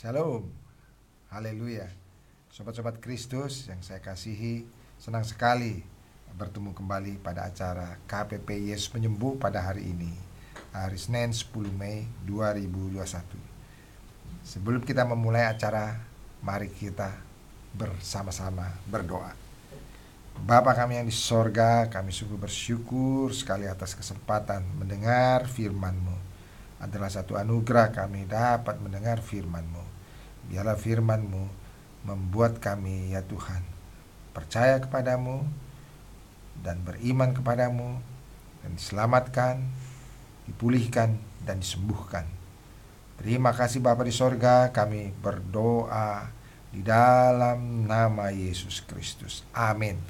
Shalom. Haleluya. Sobat-sobat Kristus yang saya kasihi, senang sekali bertemu kembali pada acara KPP Yesus Penyembuh pada hari ini. Hari Senin 10 Mei 2021. Sebelum kita memulai acara, mari kita bersama-sama berdoa. Bapa kami yang di sorga, kami sungguh bersyukur sekali atas kesempatan mendengar firman-Mu. Adalah satu anugerah kami dapat mendengar firman-Mu. Biarlah firman-Mu membuat kami ya Tuhan percaya kepadamu dan beriman kepadamu dan diselamatkan, dipulihkan dan disembuhkan. Terima kasih Bapa di sorga, kami berdoa di dalam nama Yesus Kristus. Amin.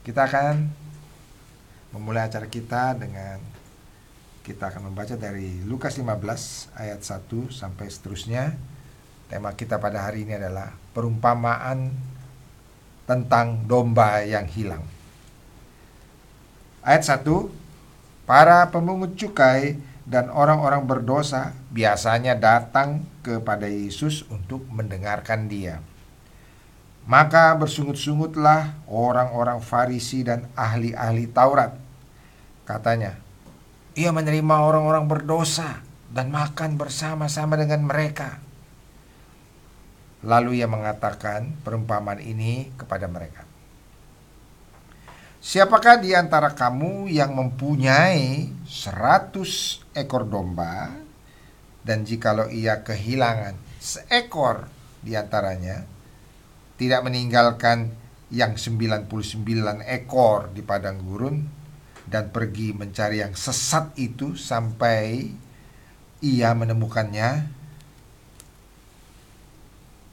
Kita akan memulai acara kita dengan kita akan membaca dari Lukas 15 ayat 1 sampai seterusnya. Tema kita pada hari ini adalah perumpamaan tentang domba yang hilang. Ayat 1 Para pemungut cukai dan orang-orang berdosa biasanya datang kepada Yesus untuk mendengarkan dia. Maka bersungut-sungutlah orang-orang Farisi dan ahli-ahli Taurat. Katanya, ia menerima orang-orang berdosa dan makan bersama-sama dengan mereka. Lalu ia mengatakan perumpamaan ini kepada mereka. Siapakah di antara kamu yang mempunyai seratus ekor domba dan jikalau ia kehilangan seekor di antaranya, tidak meninggalkan yang 99 ekor di padang gurun dan pergi mencari yang sesat itu sampai ia menemukannya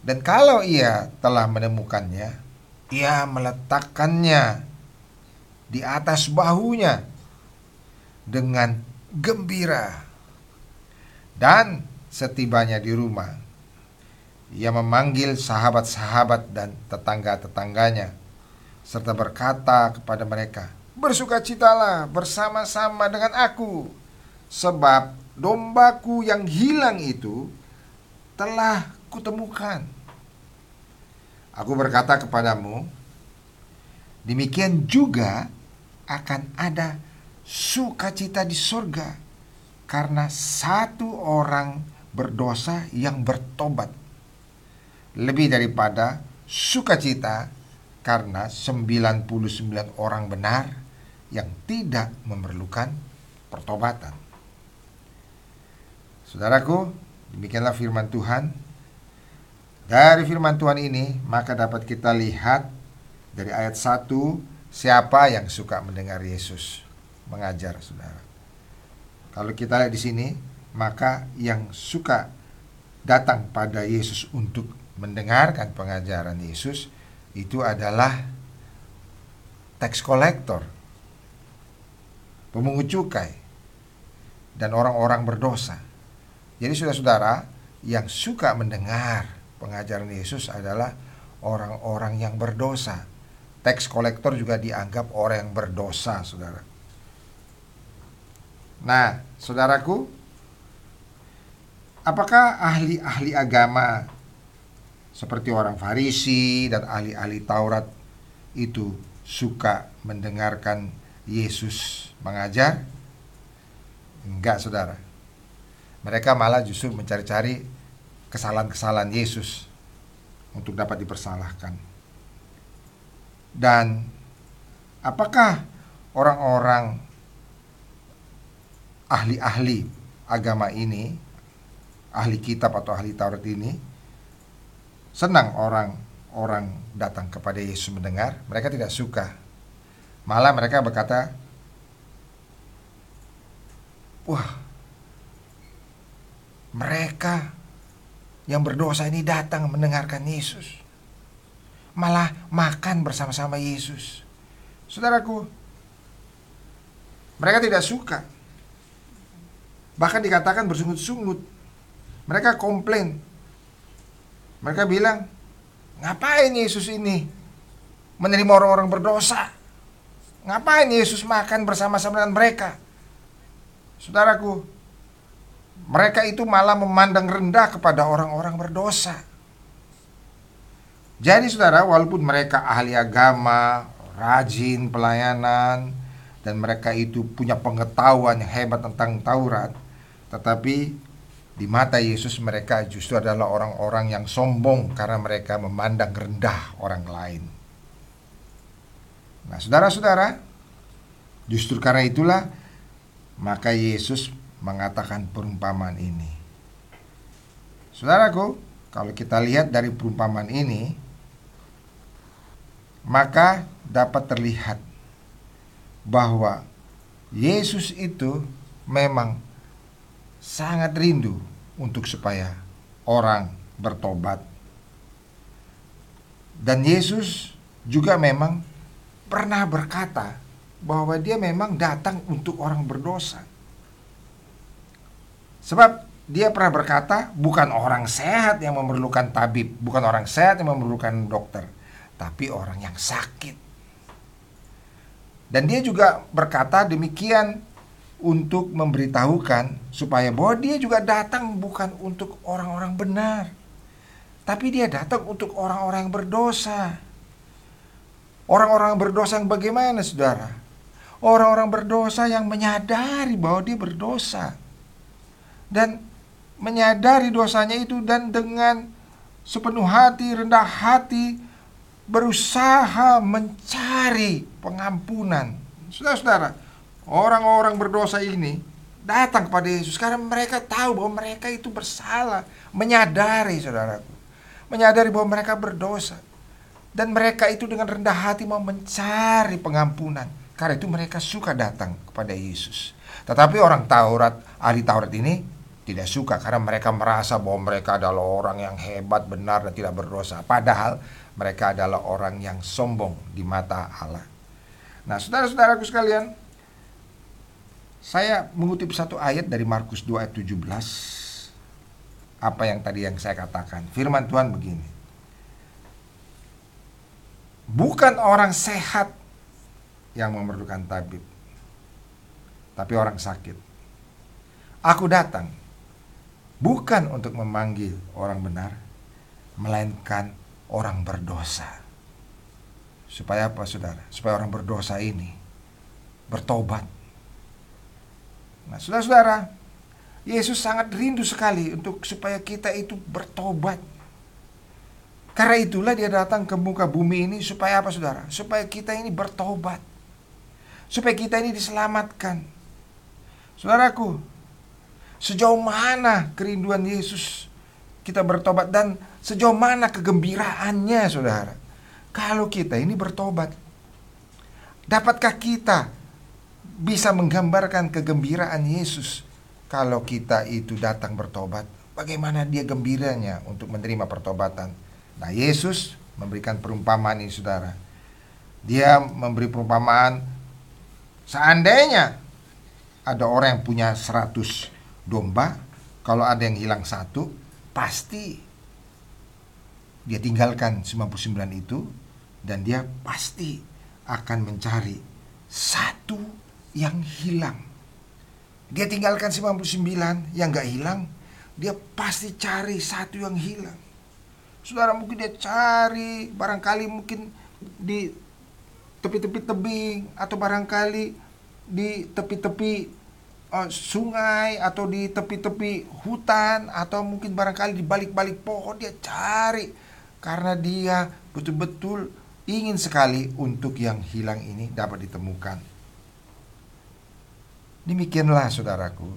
dan kalau ia telah menemukannya ia meletakkannya di atas bahunya dengan gembira dan setibanya di rumah ia memanggil sahabat-sahabat dan tetangga-tetangganya serta berkata kepada mereka, "Bersukacitalah bersama-sama dengan aku, sebab dombaku yang hilang itu telah kutemukan." Aku berkata kepadamu, demikian juga akan ada sukacita di surga karena satu orang berdosa yang bertobat lebih daripada sukacita karena 99 orang benar yang tidak memerlukan pertobatan. Saudaraku, demikianlah firman Tuhan. Dari firman Tuhan ini, maka dapat kita lihat dari ayat 1 siapa yang suka mendengar Yesus mengajar, Saudara. Kalau kita lihat di sini, maka yang suka datang pada Yesus untuk mendengarkan pengajaran Yesus itu adalah tax collector, pemungut cukai, dan orang-orang berdosa. Jadi saudara-saudara yang suka mendengar pengajaran Yesus adalah orang-orang yang berdosa. Tax collector juga dianggap orang yang berdosa, saudara. Nah, saudaraku, apakah ahli-ahli agama seperti orang Farisi dan ahli-ahli Taurat itu suka mendengarkan Yesus mengajar? Enggak, saudara. Mereka malah justru mencari-cari kesalahan-kesalahan Yesus untuk dapat dipersalahkan. Dan apakah orang-orang ahli-ahli agama ini, ahli kitab atau ahli Taurat ini, senang orang orang datang kepada Yesus mendengar, mereka tidak suka. Malah mereka berkata, "Wah, mereka yang berdosa ini datang mendengarkan Yesus. Malah makan bersama-sama Yesus." Saudaraku, mereka tidak suka. Bahkan dikatakan bersungut-sungut. Mereka komplain, mereka bilang, ngapain Yesus ini menerima orang-orang berdosa? Ngapain Yesus makan bersama-sama dengan mereka? Saudaraku, mereka itu malah memandang rendah kepada orang-orang berdosa. Jadi saudara, walaupun mereka ahli agama, rajin pelayanan, dan mereka itu punya pengetahuan yang hebat tentang Taurat, tetapi di mata Yesus mereka justru adalah orang-orang yang sombong karena mereka memandang rendah orang lain. Nah, saudara-saudara, justru karena itulah maka Yesus mengatakan perumpamaan ini. Saudaraku, kalau kita lihat dari perumpamaan ini, maka dapat terlihat bahwa Yesus itu memang sangat rindu untuk supaya orang bertobat. Dan Yesus juga memang pernah berkata bahwa dia memang datang untuk orang berdosa. Sebab dia pernah berkata bukan orang sehat yang memerlukan tabib, bukan orang sehat yang memerlukan dokter, tapi orang yang sakit. Dan dia juga berkata demikian untuk memberitahukan supaya bahwa dia juga datang bukan untuk orang-orang benar, tapi dia datang untuk orang-orang yang berdosa. Orang-orang berdosa yang bagaimana, saudara? Orang-orang berdosa yang menyadari bahwa dia berdosa dan menyadari dosanya itu dan dengan sepenuh hati, rendah hati berusaha mencari pengampunan. Saudara-saudara, orang-orang berdosa ini datang kepada Yesus karena mereka tahu bahwa mereka itu bersalah, menyadari saudaraku. Menyadari bahwa mereka berdosa. Dan mereka itu dengan rendah hati mau mencari pengampunan. Karena itu mereka suka datang kepada Yesus. Tetapi orang Taurat, ahli Taurat ini tidak suka karena mereka merasa bahwa mereka adalah orang yang hebat, benar dan tidak berdosa. Padahal mereka adalah orang yang sombong di mata Allah. Nah, saudara-saudaraku sekalian, saya mengutip satu ayat dari Markus 2 ayat 17. Apa yang tadi yang saya katakan. Firman Tuhan begini. Bukan orang sehat yang memerlukan tabib, tapi orang sakit. Aku datang bukan untuk memanggil orang benar, melainkan orang berdosa. Supaya apa saudara? Supaya orang berdosa ini bertobat. Nah saudara-saudara, Yesus sangat rindu sekali untuk supaya kita itu bertobat. Karena itulah dia datang ke muka bumi ini supaya apa saudara? Supaya kita ini bertobat. Supaya kita ini diselamatkan. Saudaraku, sejauh mana kerinduan Yesus kita bertobat dan sejauh mana kegembiraannya saudara. Kalau kita ini bertobat. Dapatkah kita bisa menggambarkan kegembiraan Yesus kalau kita itu datang bertobat? Bagaimana dia gembiranya untuk menerima pertobatan? Nah Yesus memberikan perumpamaan ini saudara. Dia memberi perumpamaan seandainya ada orang yang punya 100 domba, kalau ada yang hilang satu, pasti dia tinggalkan 99 itu dan dia pasti akan mencari satu yang hilang. Dia tinggalkan 99 yang gak hilang, dia pasti cari satu yang hilang. Saudara mungkin dia cari barangkali mungkin di tepi-tepi tebing atau barangkali di tepi-tepi uh, sungai atau di tepi-tepi hutan atau mungkin barangkali di balik-balik pohon dia cari karena dia betul-betul ingin sekali untuk yang hilang ini dapat ditemukan. Demikianlah saudaraku,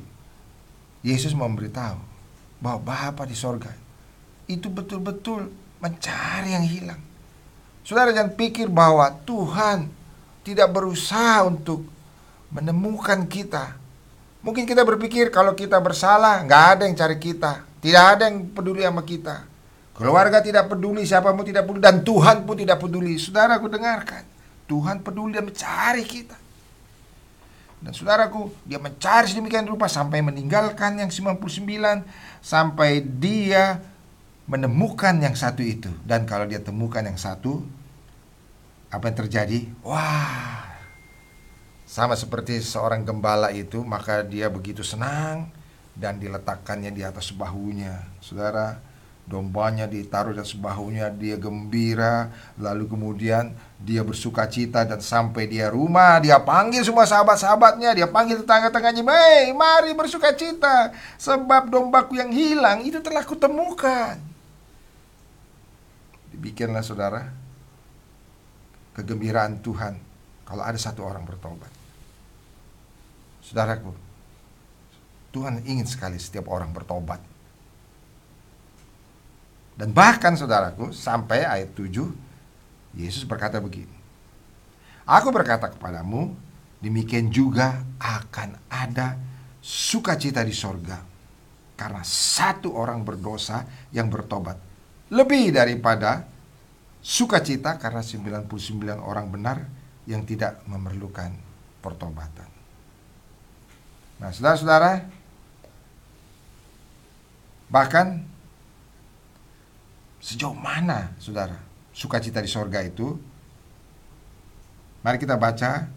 Yesus memberitahu bahwa Bapa di sorga itu betul-betul mencari yang hilang. Saudara jangan pikir bahwa Tuhan tidak berusaha untuk menemukan kita Mungkin kita berpikir kalau kita bersalah, nggak ada yang cari kita. Tidak ada yang peduli sama kita. Keluarga tidak peduli, siapa pun tidak peduli. Dan Tuhan pun tidak peduli. Saudara, aku dengarkan. Tuhan peduli dan mencari kita. Dan saudaraku, dia mencari sedemikian rupa sampai meninggalkan yang 99. Sampai dia menemukan yang satu itu. Dan kalau dia temukan yang satu, apa yang terjadi? Wah, sama seperti seorang gembala itu, maka dia begitu senang, dan diletakkannya di atas bahunya. Saudara, dombanya ditaruh di atas bahunya, dia gembira, lalu kemudian dia bersuka cita dan sampai dia rumah, dia panggil semua sahabat-sahabatnya, dia panggil tetangga-tetangganya, "Hei, mari bersuka cita, sebab dombaku yang hilang itu telah kutemukan." Dibikinlah saudara kegembiraan Tuhan kalau ada satu orang bertobat. Saudaraku, Tuhan ingin sekali setiap orang bertobat. Dan bahkan saudaraku, sampai ayat 7, Yesus berkata begini. Aku berkata kepadamu, demikian juga akan ada sukacita di sorga. Karena satu orang berdosa yang bertobat. Lebih daripada sukacita karena 99 orang benar yang tidak memerlukan pertobatan. Nah, saudara-saudara, Bahkan sejauh mana saudara sukacita di sorga itu? Mari kita baca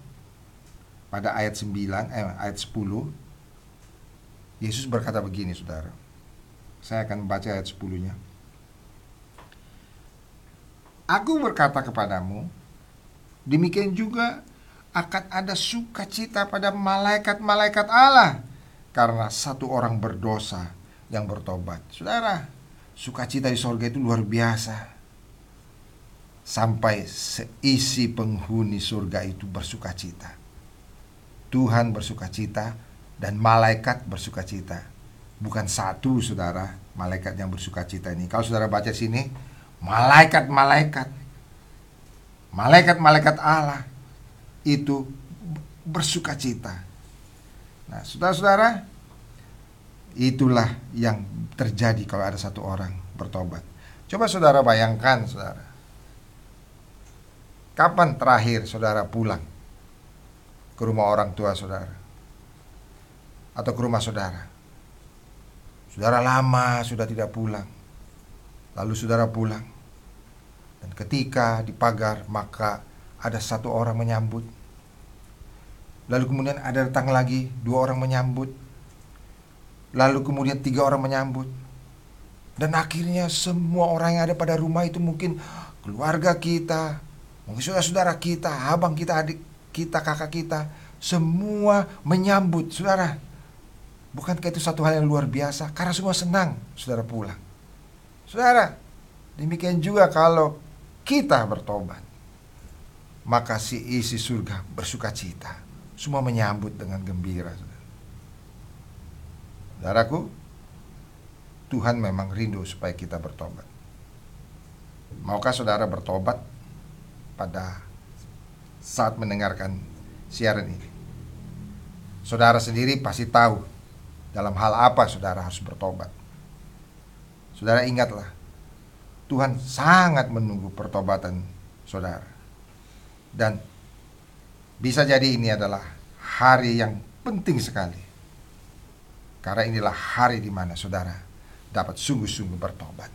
pada ayat 9, eh, ayat 10. Yesus berkata begini saudara. Saya akan membaca ayat 10-nya. Aku berkata kepadamu, demikian juga akan ada sukacita pada malaikat-malaikat Allah karena satu orang berdosa yang bertobat. Saudara, sukacita di sorga itu luar biasa. Sampai seisi penghuni surga itu bersukacita. Tuhan bersukacita dan malaikat bersukacita. Bukan satu saudara malaikat yang bersukacita ini. Kalau saudara baca sini, malaikat-malaikat. Malaikat-malaikat Allah itu bersukacita. Nah, saudara-saudara, Itulah yang terjadi kalau ada satu orang bertobat. Coba saudara bayangkan, saudara. Kapan terakhir saudara pulang ke rumah orang tua saudara? Atau ke rumah saudara? Saudara lama sudah tidak pulang. Lalu saudara pulang. Dan ketika di pagar maka ada satu orang menyambut. Lalu kemudian ada datang lagi dua orang menyambut. Lalu kemudian tiga orang menyambut. Dan akhirnya semua orang yang ada pada rumah itu mungkin keluarga kita, mungkin saudara-saudara kita, abang kita, adik kita, kakak kita, semua menyambut saudara. Bukankah itu satu hal yang luar biasa? Karena semua senang saudara pulang. Saudara, demikian juga kalau kita bertobat, maka si isi surga bersuka cita. Semua menyambut dengan gembira. Saudara. Saudaraku, Tuhan memang rindu supaya kita bertobat. Maukah saudara bertobat pada saat mendengarkan siaran ini? Saudara sendiri pasti tahu dalam hal apa saudara harus bertobat. Saudara ingatlah, Tuhan sangat menunggu pertobatan saudara. Dan bisa jadi ini adalah hari yang penting sekali karena inilah hari di mana saudara dapat sungguh-sungguh bertobat.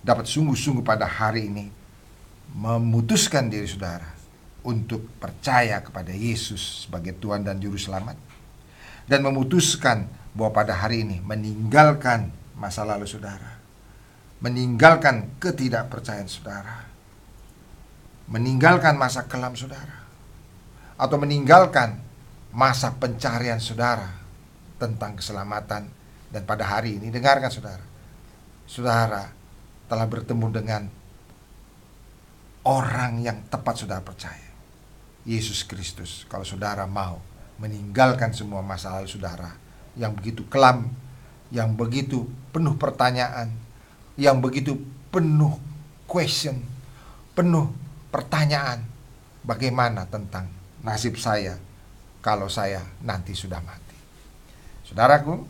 Dapat sungguh-sungguh pada hari ini memutuskan diri saudara untuk percaya kepada Yesus sebagai Tuhan dan Juru Selamat. Dan memutuskan bahwa pada hari ini meninggalkan masa lalu saudara. Meninggalkan ketidakpercayaan saudara. Meninggalkan masa kelam saudara. Atau meninggalkan masa pencarian saudara tentang keselamatan dan pada hari ini dengarkan saudara. Saudara telah bertemu dengan orang yang tepat saudara percaya. Yesus Kristus. Kalau saudara mau meninggalkan semua masa lalu saudara yang begitu kelam, yang begitu penuh pertanyaan, yang begitu penuh question, penuh pertanyaan bagaimana tentang nasib saya kalau saya nanti sudah mati. Saudaraku,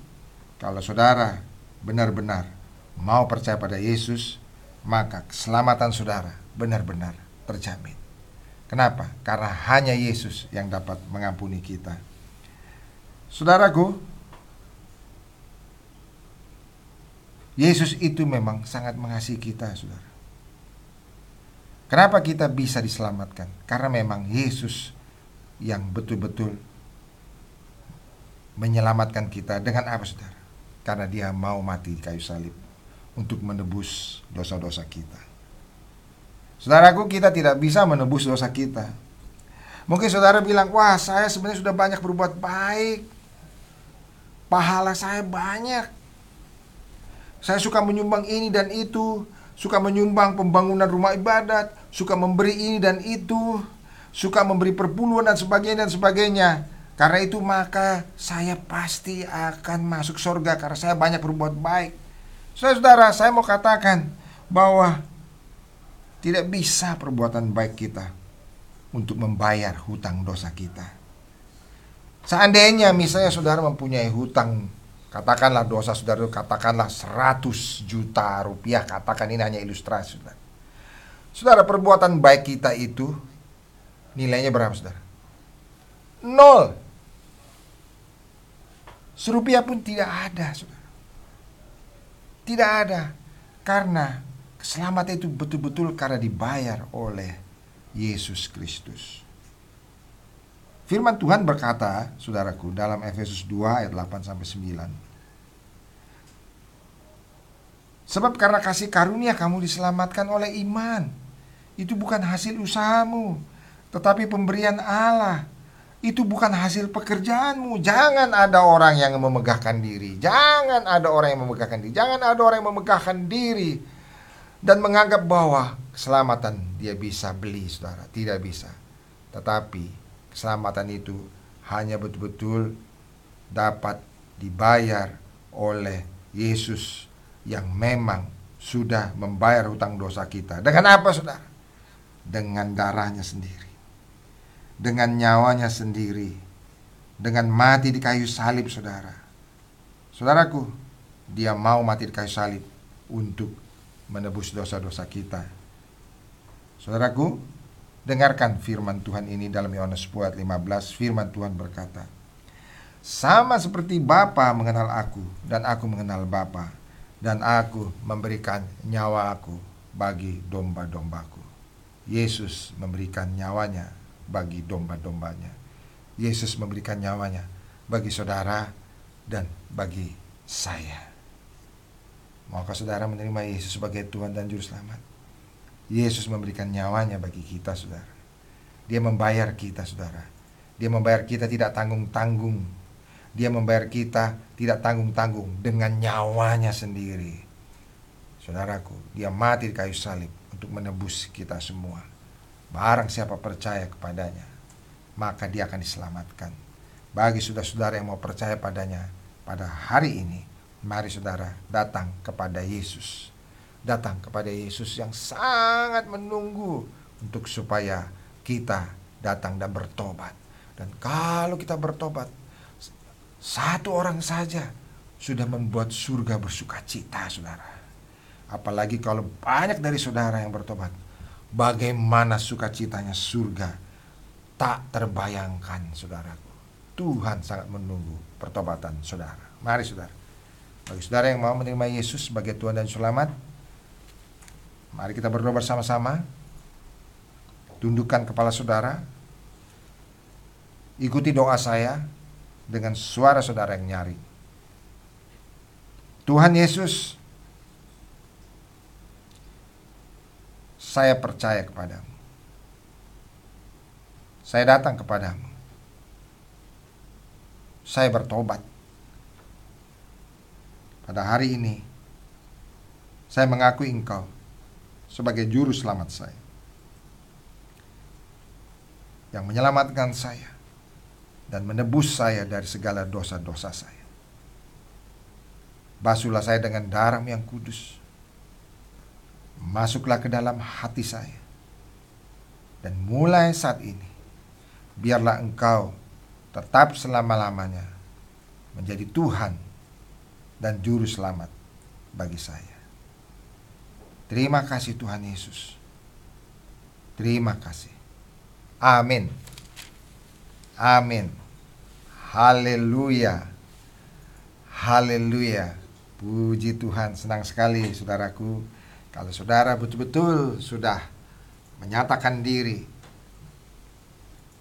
kalau saudara benar-benar mau percaya pada Yesus, maka keselamatan saudara benar-benar terjamin. Kenapa? Karena hanya Yesus yang dapat mengampuni kita. Saudaraku, Yesus itu memang sangat mengasihi kita, saudara. Kenapa kita bisa diselamatkan? Karena memang Yesus yang betul-betul menyelamatkan kita dengan apa saudara? Karena dia mau mati di kayu salib untuk menebus dosa-dosa kita. Saudaraku, kita tidak bisa menebus dosa kita. Mungkin saudara bilang, wah saya sebenarnya sudah banyak berbuat baik. Pahala saya banyak. Saya suka menyumbang ini dan itu. Suka menyumbang pembangunan rumah ibadat. Suka memberi ini dan itu. Suka memberi perpuluhan dan sebagainya dan sebagainya. Karena itu maka saya pasti akan masuk surga karena saya banyak berbuat baik. Saudara, saya mau katakan bahwa tidak bisa perbuatan baik kita untuk membayar hutang dosa kita. Seandainya misalnya saudara mempunyai hutang, katakanlah dosa saudara katakanlah 100 juta rupiah, katakan ini hanya ilustrasi saudara. Saudara perbuatan baik kita itu nilainya berapa saudara? Nol. Serupiah pun tidak ada saudara. Tidak ada. Karena Keselamatan itu betul-betul karena dibayar oleh Yesus Kristus. Firman Tuhan berkata, saudaraku, dalam Efesus 2 ayat 8 sampai 9. Sebab karena kasih karunia kamu diselamatkan oleh iman. Itu bukan hasil usahamu, tetapi pemberian Allah. Itu bukan hasil pekerjaanmu. Jangan ada orang yang memegahkan diri. Jangan ada orang yang memegahkan diri. Jangan ada orang yang memegahkan diri dan menganggap bahwa keselamatan dia bisa beli, saudara. Tidak bisa. Tetapi keselamatan itu hanya betul-betul dapat dibayar oleh Yesus yang memang sudah membayar hutang dosa kita. Dengan apa, saudara? Dengan darahnya sendiri. Dengan nyawanya sendiri. Dengan mati di kayu salib, saudara. Saudaraku, dia mau mati di kayu salib untuk menebus dosa-dosa kita. Saudaraku, dengarkan firman Tuhan ini dalam Yohanes 10 ayat 15. Firman Tuhan berkata, Sama seperti Bapa mengenal aku dan aku mengenal Bapa dan aku memberikan nyawa aku bagi domba-dombaku. Yesus memberikan nyawanya bagi domba-dombanya. Yesus memberikan nyawanya bagi saudara dan bagi saya. Maukah saudara menerima Yesus sebagai Tuhan dan Juru Selamat? Yesus memberikan nyawanya bagi kita, saudara. Dia membayar kita, saudara. Dia membayar kita tidak tanggung-tanggung. Dia membayar kita tidak tanggung-tanggung dengan nyawanya sendiri. Saudaraku, dia mati di kayu salib untuk menebus kita semua. Barang siapa percaya kepadanya, maka dia akan diselamatkan. Bagi saudara-saudara yang mau percaya padanya pada hari ini, Mari saudara datang kepada Yesus. Datang kepada Yesus yang sangat menunggu untuk supaya kita datang dan bertobat. Dan kalau kita bertobat, satu orang saja sudah membuat surga bersuka cita, saudara. Apalagi kalau banyak dari saudara yang bertobat, bagaimana sukacitanya surga tak terbayangkan, saudaraku. Tuhan sangat menunggu pertobatan saudara. Mari saudara. Bagi saudara yang mau menerima Yesus sebagai Tuhan dan Selamat, mari kita berdoa bersama-sama. Tundukkan kepala saudara. Ikuti doa saya dengan suara saudara yang nyari. Tuhan Yesus, saya percaya kepadamu. Saya datang kepadamu. Saya bertobat pada hari ini, saya mengakui engkau sebagai juru selamat saya. Yang menyelamatkan saya dan menebus saya dari segala dosa-dosa saya. Basuhlah saya dengan darah yang kudus. Masuklah ke dalam hati saya. Dan mulai saat ini, biarlah engkau tetap selama-lamanya menjadi Tuhan dan juru selamat bagi saya. Terima kasih Tuhan Yesus. Terima kasih. Amin. Amin. Haleluya. Haleluya. Puji Tuhan, senang sekali saudaraku. Kalau saudara betul-betul sudah menyatakan diri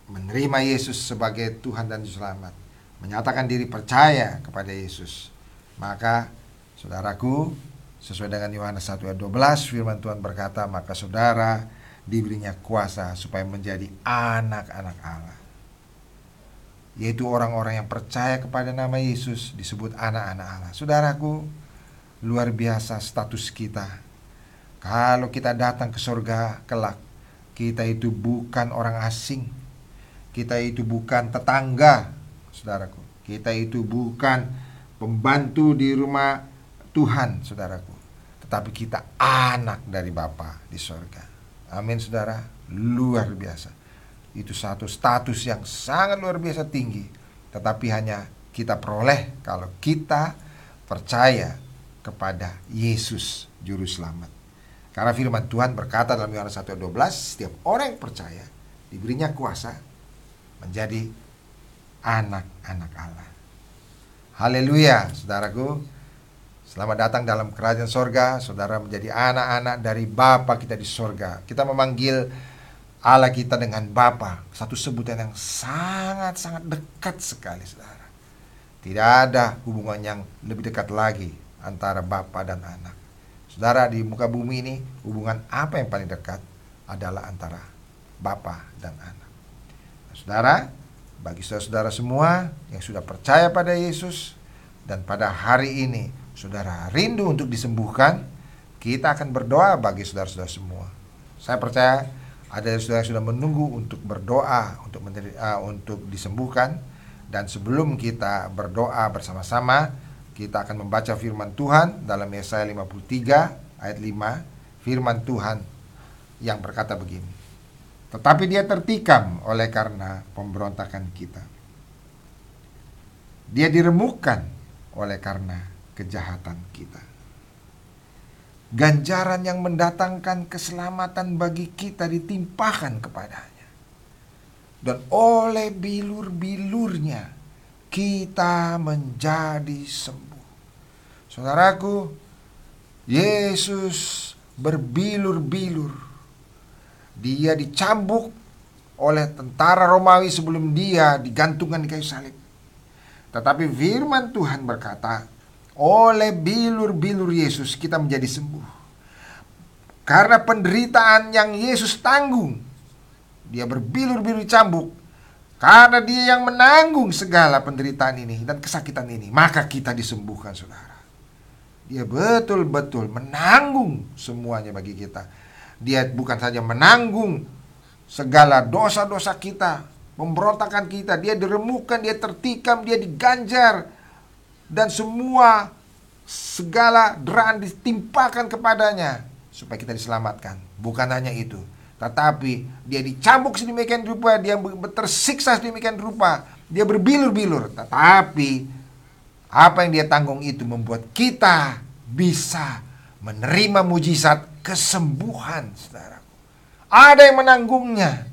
menerima Yesus sebagai Tuhan dan Selamat, menyatakan diri percaya kepada Yesus, maka saudaraku sesuai dengan Yohanes 1 ayat 12 firman Tuhan berkata maka saudara diberinya kuasa supaya menjadi anak-anak Allah. Yaitu orang-orang yang percaya kepada nama Yesus disebut anak-anak Allah. Saudaraku, luar biasa status kita. Kalau kita datang ke surga kelak, kita itu bukan orang asing. Kita itu bukan tetangga, saudaraku. Kita itu bukan pembantu di rumah Tuhan, saudaraku. Tetapi kita anak dari Bapa di surga. Amin, saudara. Luar biasa. Itu satu status yang sangat luar biasa tinggi. Tetapi hanya kita peroleh kalau kita percaya kepada Yesus Juru Selamat. Karena firman Tuhan berkata dalam Yohanes 1 12, setiap orang yang percaya diberinya kuasa menjadi anak-anak Allah. Haleluya, saudaraku. Selamat datang dalam kerajaan sorga, saudara menjadi anak-anak dari Bapa kita di sorga. Kita memanggil Allah kita dengan Bapa, satu sebutan yang sangat-sangat dekat sekali, saudara. Tidak ada hubungan yang lebih dekat lagi antara Bapa dan anak. Saudara di muka bumi ini hubungan apa yang paling dekat adalah antara Bapa dan anak. Nah, saudara, bagi saudara-saudara semua yang sudah percaya pada Yesus dan pada hari ini saudara rindu untuk disembuhkan, kita akan berdoa bagi saudara-saudara semua. Saya percaya ada saudara yang sudah menunggu untuk berdoa untuk uh, untuk disembuhkan dan sebelum kita berdoa bersama-sama, kita akan membaca firman Tuhan dalam Yesaya 53 ayat 5. Firman Tuhan yang berkata begini. Tetapi dia tertikam oleh karena pemberontakan kita. Dia diremukkan oleh karena kejahatan kita. Ganjaran yang mendatangkan keselamatan bagi kita ditimpakan kepadanya. Dan oleh bilur-bilurnya kita menjadi sembuh. Saudaraku, Yesus berbilur-bilur. Dia dicambuk oleh tentara Romawi sebelum dia digantungkan di kayu salib. Tetapi firman Tuhan berkata, oleh bilur-bilur Yesus kita menjadi sembuh. Karena penderitaan yang Yesus tanggung, dia berbilur-bilur cambuk. Karena dia yang menanggung segala penderitaan ini dan kesakitan ini, maka kita disembuhkan, saudara. Dia betul-betul menanggung semuanya bagi kita. Dia bukan saja menanggung segala dosa-dosa kita, pemberontakan kita, dia diremukkan, dia tertikam, dia diganjar dan semua segala deraan ditimpakan kepadanya supaya kita diselamatkan. Bukan hanya itu, tetapi dia dicambuk sedemikian rupa, dia tersiksa sedemikian rupa, dia berbilur-bilur, tetapi apa yang dia tanggung itu membuat kita bisa menerima mujizat kesembuhan, saudara. Ada yang menanggungnya.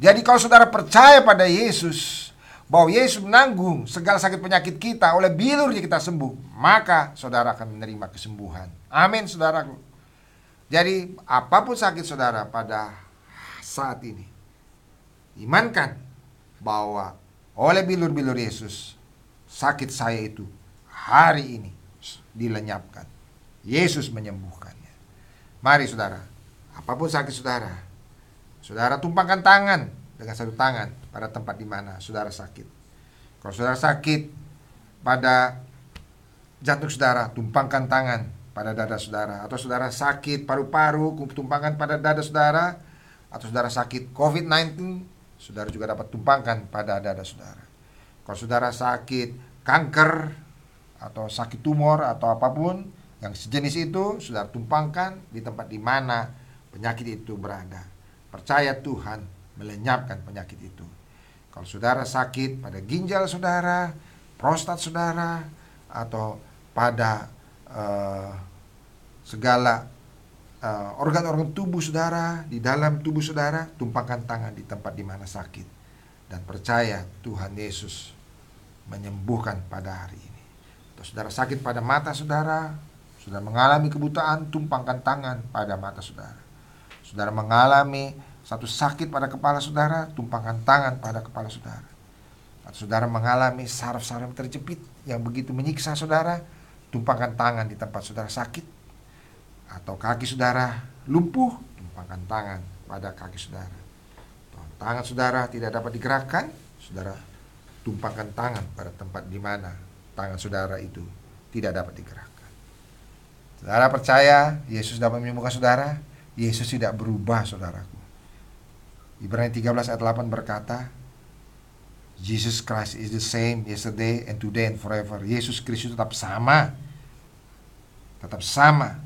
Jadi kalau saudara percaya pada Yesus, bahwa Yesus menanggung segala sakit penyakit kita, oleh bilurnya kita sembuh, maka saudara akan menerima kesembuhan. Amin, saudaraku. Jadi apa pun sakit saudara pada saat ini, imankan bahwa oleh bilur-bilur Yesus, sakit saya itu hari ini dilenyapkan. Yesus menyembuhkannya. Mari saudara, apa pun sakit saudara, saudara tumpangkan tangan dengan satu tangan pada tempat di mana saudara sakit. Kalau saudara sakit pada jantung saudara, tumpangkan tangan pada dada saudara. Atau saudara sakit paru-paru, tumpangkan pada dada saudara. Atau saudara sakit COVID-19, saudara juga dapat tumpangkan pada dada saudara. Kalau saudara sakit kanker atau sakit tumor atau apa pun yang sejenis itu sudah tumpangkan di tempat di mana penyakit itu berada. Percaya Tuhan melenyapkan penyakit itu. Kalau saudara sakit pada ginjal saudara, prostat saudara, atau pada uh, segala uh, organ-organ tubuh saudara, di dalam tubuh saudara, tumpangkan tangan di tempat di mana sakit. Dan percaya Tuhan Yesus menyembuhkan pada hari ini. Atau saudara sakit pada mata saudara, saudara mengalami kebutaan, tumpangkan tangan pada mata saudara. Saudara mengalami satu sakit pada kepala saudara, tumpangkan tangan pada kepala saudara. atau saudara mengalami saraf-saraf terjepit yang begitu menyiksa saudara, tumpangkan tangan di tempat saudara sakit atau kaki saudara lumpuh, tumpangkan tangan pada kaki saudara. Tangan saudara tidak dapat digerakkan, saudara tumpangkan tangan pada tempat di mana tangan saudara itu tidak dapat digerakkan. Saudara percaya Yesus dapat menyembuhkan saudara? Yesus tidak berubah saudaraku. Ibrani 13 ayat 8 berkata, Jesus Christ is the same yesterday and today and forever. Yesus Kristus tetap sama. Tetap sama.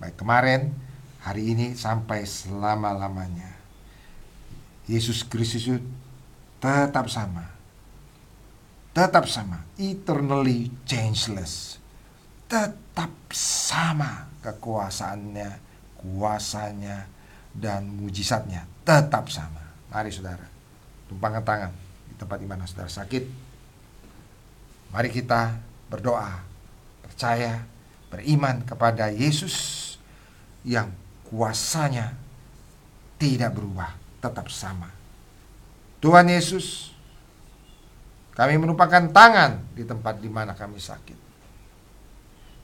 Baik kemarin, hari ini sampai selama-lamanya. Yesus Kristus tetap sama. Tetap sama, eternally changeless. Tetap sama kekuasaannya, kuasanya, dan mujizatnya tetap sama. Mari saudara, tumpangkan tangan di tempat di mana saudara sakit. Mari kita berdoa, percaya, beriman kepada Yesus yang kuasanya tidak berubah, tetap sama. Tuhan Yesus, kami menumpangkan tangan di tempat di mana kami sakit.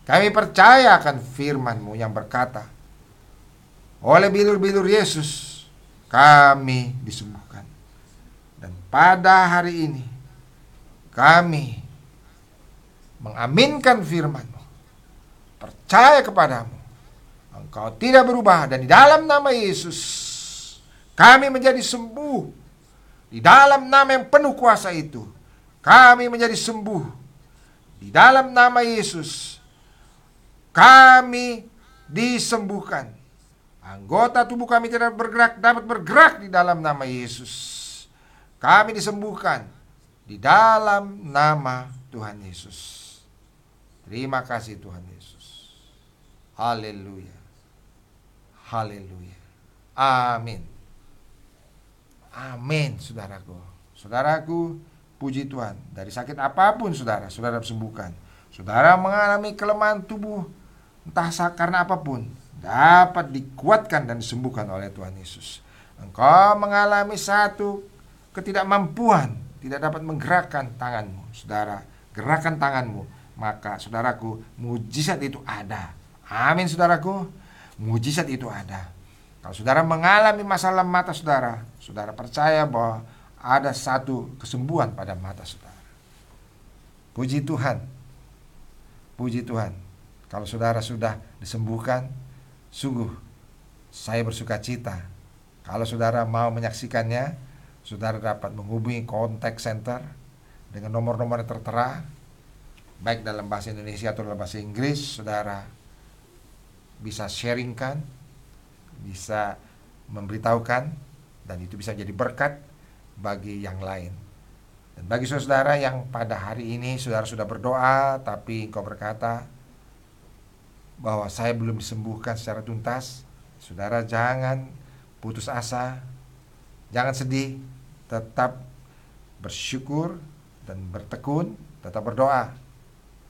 Kami percaya akan firman-Mu yang berkata, oleh bilur-bilur Yesus kami disembuhkan. Dan pada hari ini kami mengaminkan firman-Mu. Percaya kepadamu. Engkau tidak berubah dan di dalam nama Yesus kami menjadi sembuh. Di dalam nama yang penuh kuasa itu kami menjadi sembuh. Di dalam nama Yesus kami disembuhkan Anggota tubuh kami tidak bergerak dapat bergerak di dalam nama Yesus. Kami disembuhkan di dalam nama Tuhan Yesus. Terima kasih Tuhan Yesus. Haleluya. Haleluya. Amin. Amin, saudaraku. Saudaraku, puji Tuhan. Dari sakit apa pun, saudara, saudara sembuhkan. Saudara mengalami kelemahan tubuh, entah karena apa pun dapat dikuatkan dan disembuhkan oleh Tuhan Yesus. Engkau mengalami satu ketidakmampuan, tidak dapat menggerakkan tanganmu, saudara. Gerakan tanganmu, maka saudaraku, mujizat itu ada. Amin, saudaraku. Mujizat itu ada. Kalau saudara mengalami masalah mata saudara, saudara percaya bahwa ada satu kesembuhan pada mata saudara. Puji Tuhan. Puji Tuhan. Kalau saudara sudah disembuhkan, Sungguh saya bersuka cita. Kalau saudara mau menyaksikannya, saudara dapat menghubungi kontak center dengan nomor-nomor yang tertera, baik dalam bahasa Indonesia atau dalam bahasa Inggris, saudara bisa sharingkan, bisa memberitahukan, dan itu bisa jadi berkat bagi yang lain. Dan bagi saudara yang pada hari ini saudara sudah berdoa, tapi engkau berkata, bahwa saya belum disembuhkan secara tuntas, saudara jangan putus asa, jangan sedih, tetap bersyukur dan bertekun, tetap berdoa.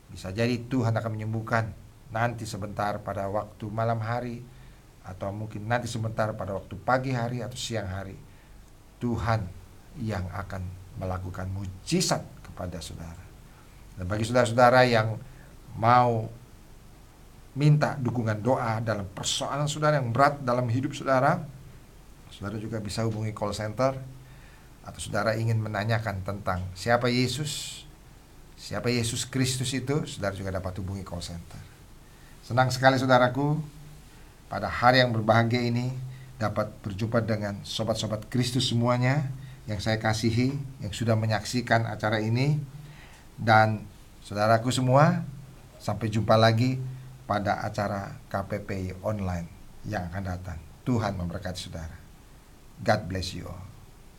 Bisa jadi Tuhan akan menyembuhkan nanti sebentar pada waktu malam hari atau mungkin nanti sebentar pada waktu pagi hari atau siang hari. Tuhan yang akan melakukan mujizat kepada saudara. Dan bagi saudara-saudara yang mau minta dukungan doa dalam persoalan saudara yang berat dalam hidup saudara, saudara juga bisa hubungi call center atau saudara ingin menanyakan tentang siapa Yesus, siapa Yesus Kristus itu, saudara juga dapat hubungi call center. Senang sekali saudaraku, pada hari yang berbahagia ini dapat berjumpa dengan sobat-sobat Kristus semuanya yang saya kasihi, yang sudah menyaksikan acara ini, dan saudaraku semua, sampai jumpa lagi pada acara KPPI online yang akan datang. Tuhan memberkati saudara. God bless you all.